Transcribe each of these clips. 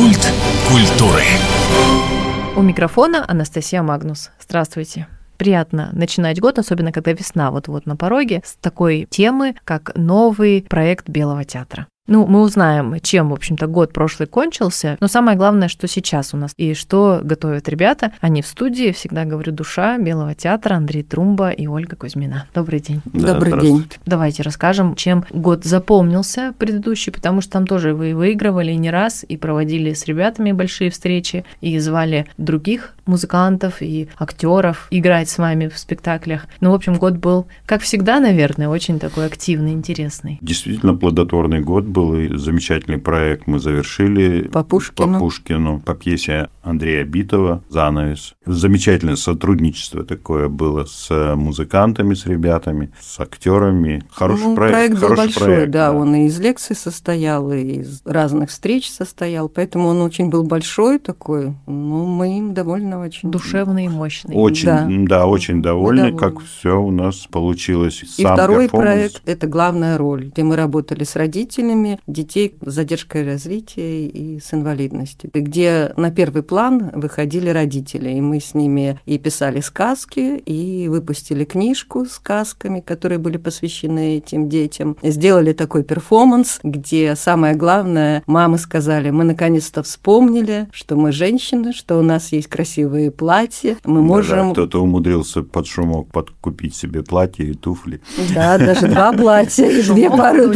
Культ культуры. У микрофона Анастасия Магнус. Здравствуйте. Приятно начинать год, особенно когда весна вот-вот на пороге, с такой темы, как новый проект Белого театра. Ну, мы узнаем, чем, в общем-то, год прошлый кончился. Но самое главное, что сейчас у нас и что готовят ребята. Они в студии, всегда говорю, душа Белого театра, Андрей Трумба и Ольга Кузьмина. Добрый день. Да, Добрый день. Давайте расскажем, чем год запомнился предыдущий, потому что там тоже вы выигрывали не раз и проводили с ребятами большие встречи и звали других музыкантов и актеров играть с вами в спектаклях. Ну, в общем, год был, как всегда, наверное, очень такой активный, интересный. Действительно плодотворный год был был замечательный проект мы завершили по Пушкину, по, Пушкину, по пьесе Андрея Битова «Занавес». Замечательное сотрудничество такое было с музыкантами, с ребятами, с актерами. Хороший ну, проект. Проект был хороший большой, проект, да, да, он и из лекций состоял, и из разных встреч состоял, поэтому он очень был большой такой, ну, мы им довольно очень... Душевный и мощный. Очень, да, да очень довольны, как все у нас получилось. И Сам второй проект – это главная роль, где мы работали с родителями детей с задержкой развития и с инвалидностью, где на первый план выходили родители, и мы с ними и писали сказки, и выпустили книжку с сказками, которые были посвящены этим детям. Сделали такой перформанс, где самое главное, мамы сказали, мы наконец-то вспомнили, что мы женщины, что у нас есть красивые платья, мы можем... Да, кто-то умудрился под шумок подкупить себе платье и туфли. Да, даже два платья и две пары.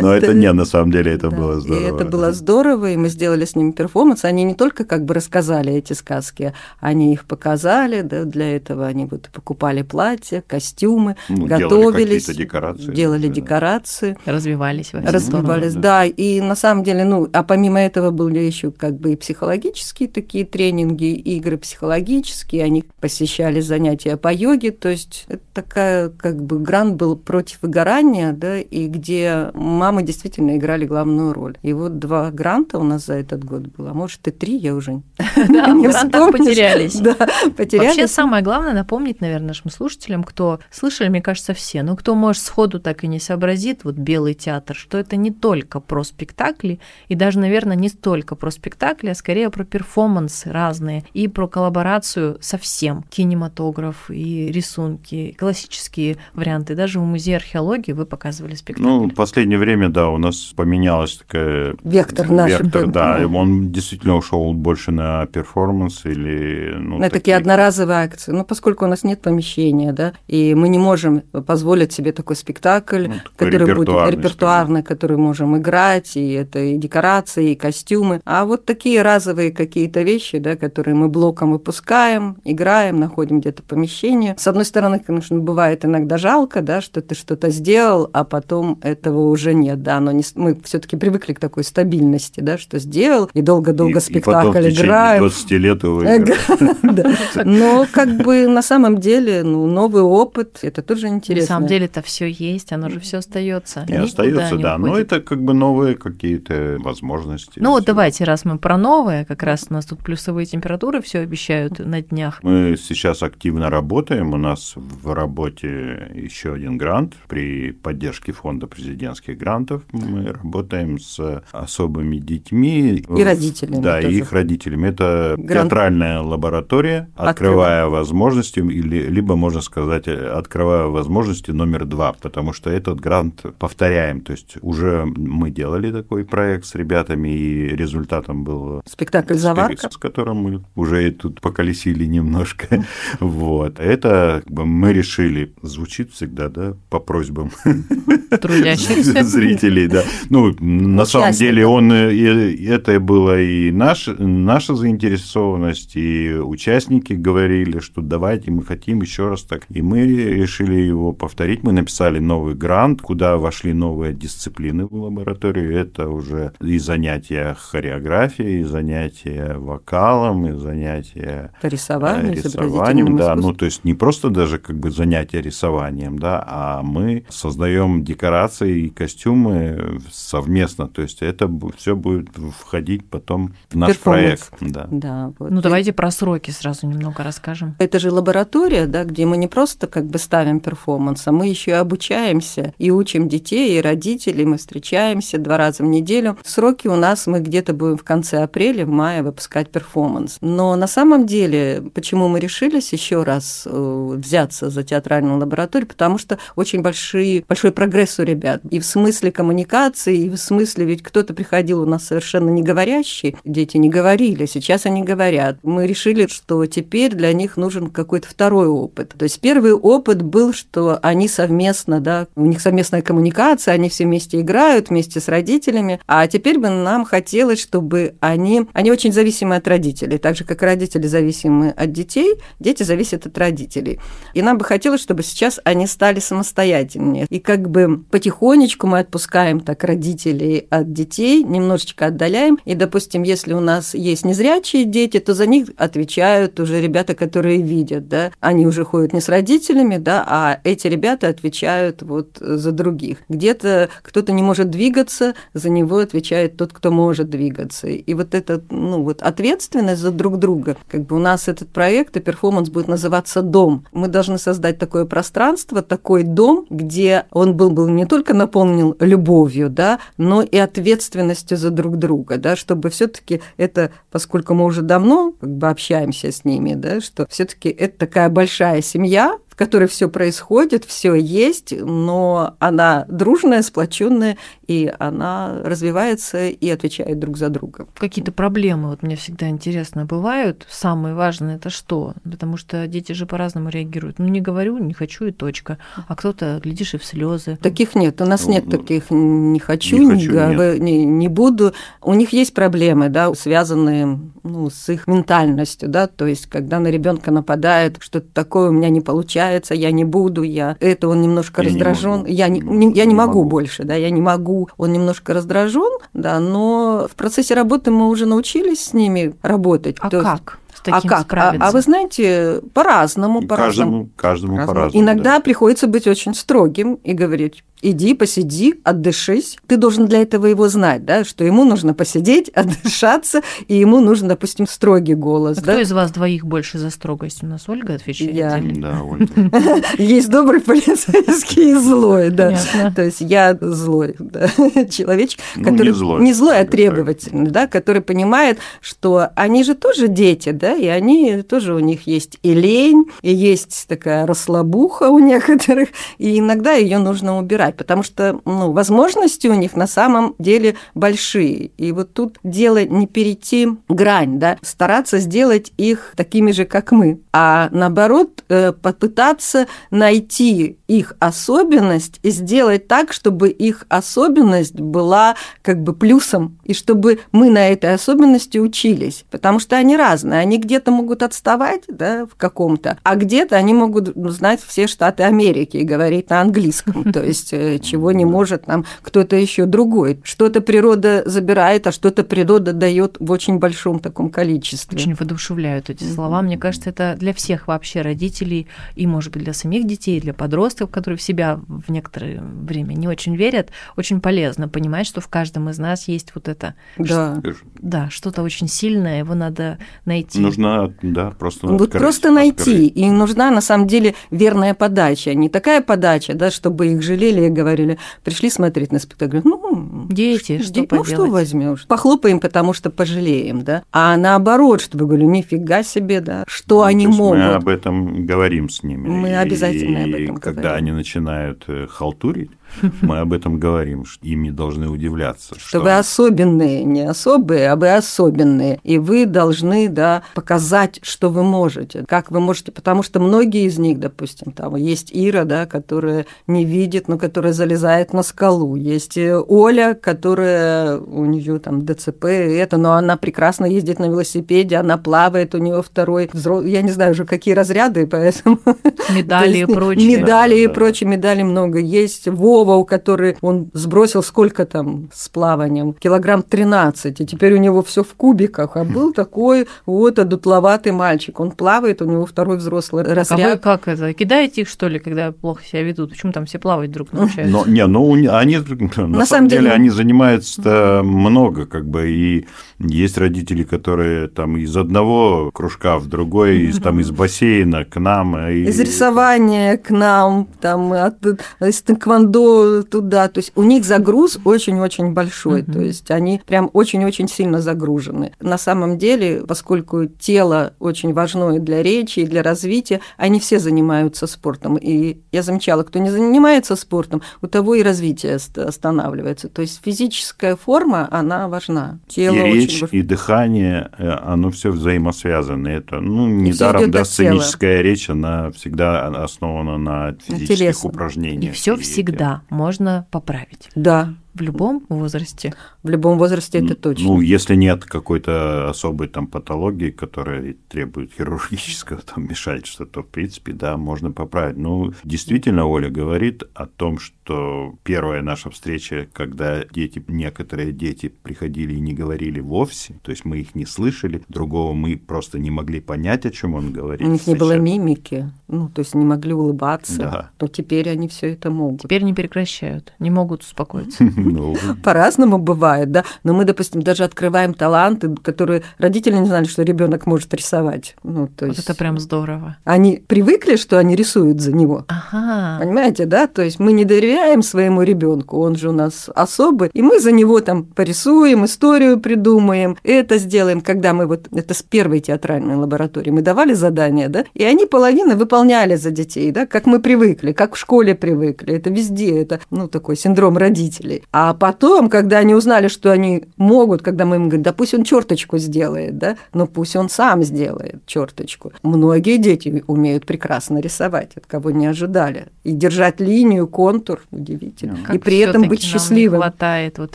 Но это не, на самом деле это было здорово. Это было здорово, и мы сделали с ними перформанс. Они не только как бы рассказали эти сказки, они их показали, да, для этого они вот покупали платья, костюмы, ну, готовились, делали декорации, делали да. декорации, развивались, развивались, да. да. И на самом деле, ну, а помимо этого были еще как бы и психологические такие тренинги, игры психологические, они посещали занятия по йоге, то есть это такая как бы грант был против выгорания, да, и где мамы действительно играли главную роль. И вот два гранта у нас за этот год было, а может и три, я уже Да, в грантах потерялись. Да, потерялись. Вообще самое главное напомнить, наверное, нашим слушателям, кто слышали, мне кажется, все, но кто, может, сходу так и не сообразит, вот «Белый театр», что это не только про спектакли, и даже, наверное, не столько про спектакли, а скорее про перформансы разные, и про коллаборацию со всем. Кинематограф и рисунки, классические варианты. Даже в Музее археологии вы показывали спектакли. Ну, в последнее время, да, у нас поменялась такая... Вектор наш. Вектор, да. Он действительно ушел больше на перформанс или... Ну, на такие... такие одноразовые акции. Ну, поскольку у нас нет помещения, да, и мы не можем позволить себе такой спектакль, ну, такой который будет репертуарный, который можем играть, и это и декорации, и костюмы. А вот такие разовые какие-то вещи, да, которые мы блоком выпускаем, играем, находим где-то помещение. С одной стороны, конечно, бывает иногда жалко, да, что ты что-то сделал, а потом этого уже нет, да, но не, мы все-таки привыкли к такой стабильности, да, что сделал, и долго-долго спектакль и играем. 20 лет его Но как бы на самом деле, ну, новый опыт, это тоже интересно. На самом деле это все есть, оно же все остается. И остается, да, но это как бы новые какие-то возможности. Ну вот давайте, раз мы про новое, как раз у нас тут плюсовые температуры все обещают на днях. Мы сейчас активно работаем, у нас в работе еще один грант при поддержке фонда президентских грантов. Мы работаем с особыми детьми. И родителями. Да, тоже. и их родителями. Это Грант... театральная лаборатория, открывая Открыв... возможности, или, либо, можно сказать, открывая возможности номер два, потому что этот грант повторяем. То есть уже мы делали такой проект с ребятами, и результатом был спектакль «Заварка», с которым мы уже тут поколесили немножко. Вот. Это мы решили, звучит всегда, да, по просьбам трудящихся зрителей, да. Ну, на самом деле он это было и наш, наша заинтересованность, и участники говорили, что давайте мы хотим еще раз так. И мы решили его повторить. Мы написали новый грант, куда вошли новые дисциплины в лабораторию. Это уже и занятия хореографией, и занятия вокалом, костюмы, занятия по рисованию, рисованием, да, ну то есть не просто даже как бы занятия рисованием, да, а мы создаем декорации и костюмы совместно, то есть это все будет входить потом в наш проект, да. да вот. Ну давайте про сроки сразу немного расскажем. Это же лаборатория, да, где мы не просто как бы ставим перформанс, а мы еще и обучаемся и учим детей и родителей, мы встречаемся два раза в неделю. Сроки у нас мы где-то будем в конце апреля, в мае выпускать перформанс. Но на самом деле, почему мы решились еще раз э, взяться за театральную лабораторию, потому что очень большие, большой прогресс у ребят. И в смысле коммуникации, и в смысле, ведь кто-то приходил у нас совершенно не говорящий, дети не говорили, сейчас они говорят. Мы решили, что теперь для них нужен какой-то второй опыт. То есть первый опыт был, что они совместно, да, у них совместная коммуникация, они все вместе играют, вместе с родителями, а теперь бы нам хотелось, чтобы они, они очень зависимы от родителей, так же, как родители зависимы от детей, дети зависят от родителей. И нам бы хотелось, чтобы сейчас они стали самостоятельнее. И как бы потихонечку мы отпускаем так родителей от детей, немножечко отдаляем. И, допустим, если у нас есть незрячие дети, то за них отвечают уже ребята, которые видят, да. Они уже ходят не с родителями, да, а эти ребята отвечают вот за других. Где-то кто-то не может двигаться, за него отвечает тот, кто может двигаться. И вот эта, ну, вот ответственность за друг друга, как бы у нас этот проект и перформанс будет называться «Дом». Мы должны создать такое пространство, такой дом, где он был бы не только наполнен любовью, да, но и ответственностью за друг друга, да, чтобы все таки это, поскольку мы уже давно как бы общаемся с ними, да, что все таки это такая большая семья, которой все происходит, все есть, но она дружная, сплоченная, и она развивается и отвечает друг за друга. Какие-то проблемы, вот мне всегда интересно, бывают. Самое важное это что? Потому что дети же по-разному реагируют. Ну, не говорю, не хочу и точка. А кто-то, глядишь, и в слезы. Таких нет. У нас ну, нет ну, таких не хочу, не, хочу, не, не, не буду. У них есть проблемы, да, связанные ну, с их ментальностью, да, то есть когда на ребенка нападает, что-то такое у меня не получается, получается, я не буду, я это он немножко раздражен, я не, не, я не, не могу, могу больше, да, я не могу, он немножко раздражен, да, но в процессе работы мы уже научились с ними работать. А То как? а как? А, а вы знаете, по-разному, по-разному. Каждому, каждому по-разному. Иногда да. приходится быть очень строгим и говорить, иди, посиди, отдышись. Ты должен для этого его знать, да, что ему нужно посидеть, отдышаться, и ему нужен, допустим, строгий голос. А да? Кто из вас двоих больше за строгость? У нас Ольга отвечает? Я. Или? Да, Ольга. Есть добрый полицейский и злой, да. То есть я злой человечек, ну, который не злой, а требовательный, да, который понимает, что они же тоже дети, да, и они тоже у них есть и лень, и есть такая расслабуха у некоторых, и иногда ее нужно убирать брать, потому что ну, возможности у них на самом деле большие. И вот тут дело не перейти грань, да, стараться сделать их такими же, как мы, а наоборот э, попытаться найти их особенность и сделать так, чтобы их особенность была как бы плюсом, и чтобы мы на этой особенности учились, потому что они разные, они где-то могут отставать, да, в каком-то, а где-то они могут знать все штаты Америки и говорить на английском, то есть Э, чего не может нам кто-то еще другой. Что-то природа забирает, а что-то природа дает в очень большом таком количестве. Очень воодушевляют эти слова. Мне кажется, это для всех вообще родителей и, может быть, для самих детей, для подростков, которые в себя в некоторое время не очень верят, очень полезно понимать, что в каждом из нас есть вот это. Да. Да, что-то очень сильное, его надо найти. Нужно, да, просто Вот открыть, просто найти. Открыть. И нужна, на самом деле, верная подача. Не такая подача, да, чтобы их жалели говорили, пришли смотреть на спектакль. Ну, дети, что Ну, что возьмешь? Похлопаем, потому что пожалеем, да? А наоборот, чтобы говорю, нифига себе, да, что ну, они могут. Мы об этом говорим с ними. Мы обязательно и, об этом когда говорим. они начинают э, халтурить, мы об этом говорим, что им не должны удивляться. Что, что вы особенные, не особые, а вы особенные. И вы должны да, показать, что вы можете, как вы можете. Потому что многие из них, допустим, там есть Ира, да, которая не видит, но которая залезает на скалу, есть э, Оля, которая у нее там ДЦП, и это, но она прекрасно ездит на велосипеде, она плавает, у нее второй взрос... я не знаю уже какие разряды, поэтому... Медали и прочие. Медали и прочие, медали много. Есть Вова, у которой он сбросил сколько там с плаванием? Килограмм 13, и теперь у него все в кубиках, а был такой вот одутловатый мальчик, он плавает, у него второй взрослый разряд. А вы как это, кидаете их, что ли, когда плохо себя ведут? Почему там все плавать друг научаются? Но, не, ну, они, на, на самом деле, деле, они занимаются много, как бы, и есть родители, которые там из одного кружка в другой, из, там, из бассейна к нам. И... Из рисования к нам, там, от, из тэквондо туда. То есть у них загруз очень-очень большой. То есть они прям очень-очень сильно загружены. На самом деле, поскольку тело очень важно и для речи, и для развития, они все занимаются спортом. И я замечала, кто не занимается спортом, у того и развитие останавливается. То есть физическая форма, она важна. Тело и речь, очень... и дыхание, э, оно все взаимосвязано. Это, ну, недаром, да, сценическая речь, она всегда основана на физических на упражнениях. И все всегда можно поправить. Да, в любом возрасте. В любом возрасте это точно. Ну, если нет какой-то особой там патологии, которая требует хирургического там вмешательства, то, в принципе, да, можно поправить. Ну, действительно, Оля говорит о том, что первая наша встреча, когда дети, некоторые дети приходили и не говорили вовсе, то есть мы их не слышали, другого мы просто не могли понять, о чем он говорит. У них не было мимики, ну, то есть не могли улыбаться, да. то теперь они все это могут. Теперь не прекращают, не могут успокоиться. Ну. По-разному бывает, да. Но мы, допустим, даже открываем таланты, которые родители не знали, что ребенок может рисовать. Ну, то есть... Вот это прям здорово. Они привыкли, что они рисуют за него. Ага. Понимаете, да? То есть мы не доверяем своему ребенку, он же у нас особый, и мы за него там порисуем, историю придумаем, это сделаем, когда мы вот, это с первой театральной лаборатории, мы давали задания, да, и они половину выполняли за детей, да, как мы привыкли, как в школе привыкли, это везде, это, ну, такой синдром родителей. А потом, когда они узнали, что они могут, когда мы им говорим, да пусть он черточку сделает, да, но пусть он сам сделает черточку. Многие дети умеют прекрасно рисовать, от кого не ожидали. И держать линию, контур, удивительно. Как и при этом быть счастливым. Не хватает вот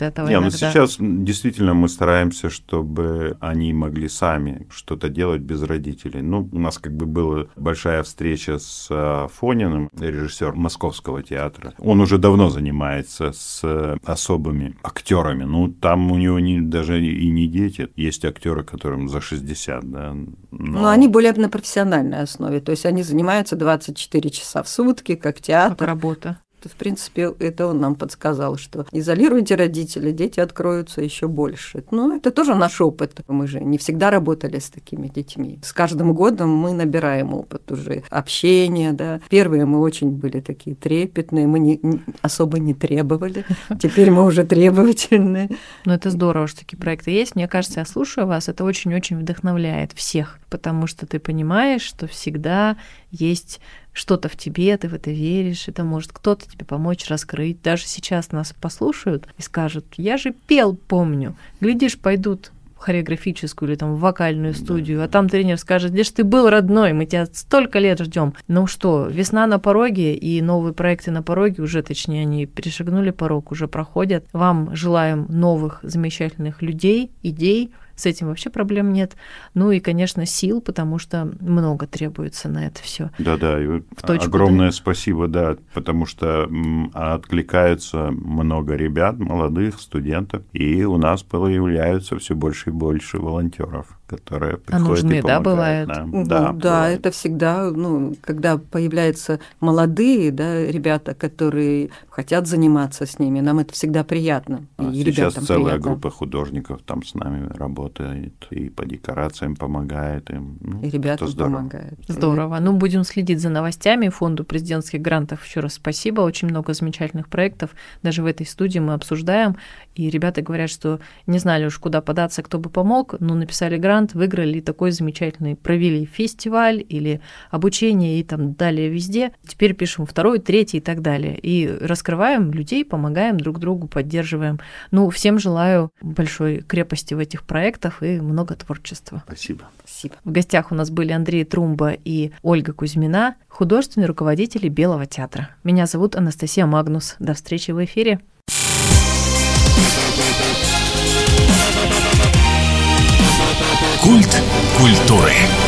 этого Не, ну сейчас действительно мы стараемся, чтобы они могли сами что-то делать без родителей. Ну, у нас как бы была большая встреча с э, Фониным, режиссер Московского театра. Он уже давно занимается с особыми актерами. Ну, там у него не, даже и не дети. Есть актеры, которым за 60, да. Но... но они более на профессиональной основе. То есть они занимаются 24 часа в сутки, как театр. Как работа в принципе, это он нам подсказал, что изолируйте родителей, дети откроются еще больше. Ну, это тоже наш опыт. Мы же не всегда работали с такими детьми. С каждым годом мы набираем опыт уже общения, да. Первые мы очень были такие трепетные, мы не, особо не требовали. Теперь мы уже требовательные. Ну, это здорово, что такие проекты есть. Мне кажется, я слушаю вас, это очень-очень вдохновляет всех, потому что ты понимаешь, что всегда есть что-то в тебе, ты в это веришь, это может кто-то тебе помочь раскрыть. Даже сейчас нас послушают и скажут, я же пел, помню. Глядишь, пойдут в хореографическую или там в вокальную студию, а там тренер скажет, где ж ты был, родной, мы тебя столько лет ждем. Ну что, весна на пороге, и новые проекты на пороге, уже точнее, они перешагнули порог, уже проходят. Вам желаем новых замечательных людей, идей, с этим вообще проблем нет. Ну и, конечно, сил, потому что много требуется на это все. Да-да, и огромное да. спасибо, да, потому что откликаются много ребят, молодых студентов, и у нас появляются все больше и больше волонтеров которые а приходят а нужны, и да, бывает? Нам. Ну, да, да бывает. это всегда, ну, когда появляются молодые, да, ребята, которые хотят заниматься с ними, нам это всегда приятно. А и сейчас целая приятно. группа художников там с нами работает, и по декорациям помогает им. Ну, и ребятам помогает. Здорово. Ну, будем следить за новостями. Фонду президентских грантов еще раз спасибо. Очень много замечательных проектов. Даже в этой студии мы обсуждаем. И ребята говорят, что не знали уж, куда податься, кто бы помог, но написали грант, выиграли такой замечательный, провели фестиваль или обучение и там далее везде. Теперь пишем второй, третий и так далее. И раскрываем людей, помогаем друг другу, поддерживаем. Ну, всем желаю большой крепости в этих проектах и много творчества. Спасибо. Спасибо. В гостях у нас были Андрей Трумба и Ольга Кузьмина, художественные руководители Белого театра. Меня зовут Анастасия Магнус. До встречи в эфире. Культуры.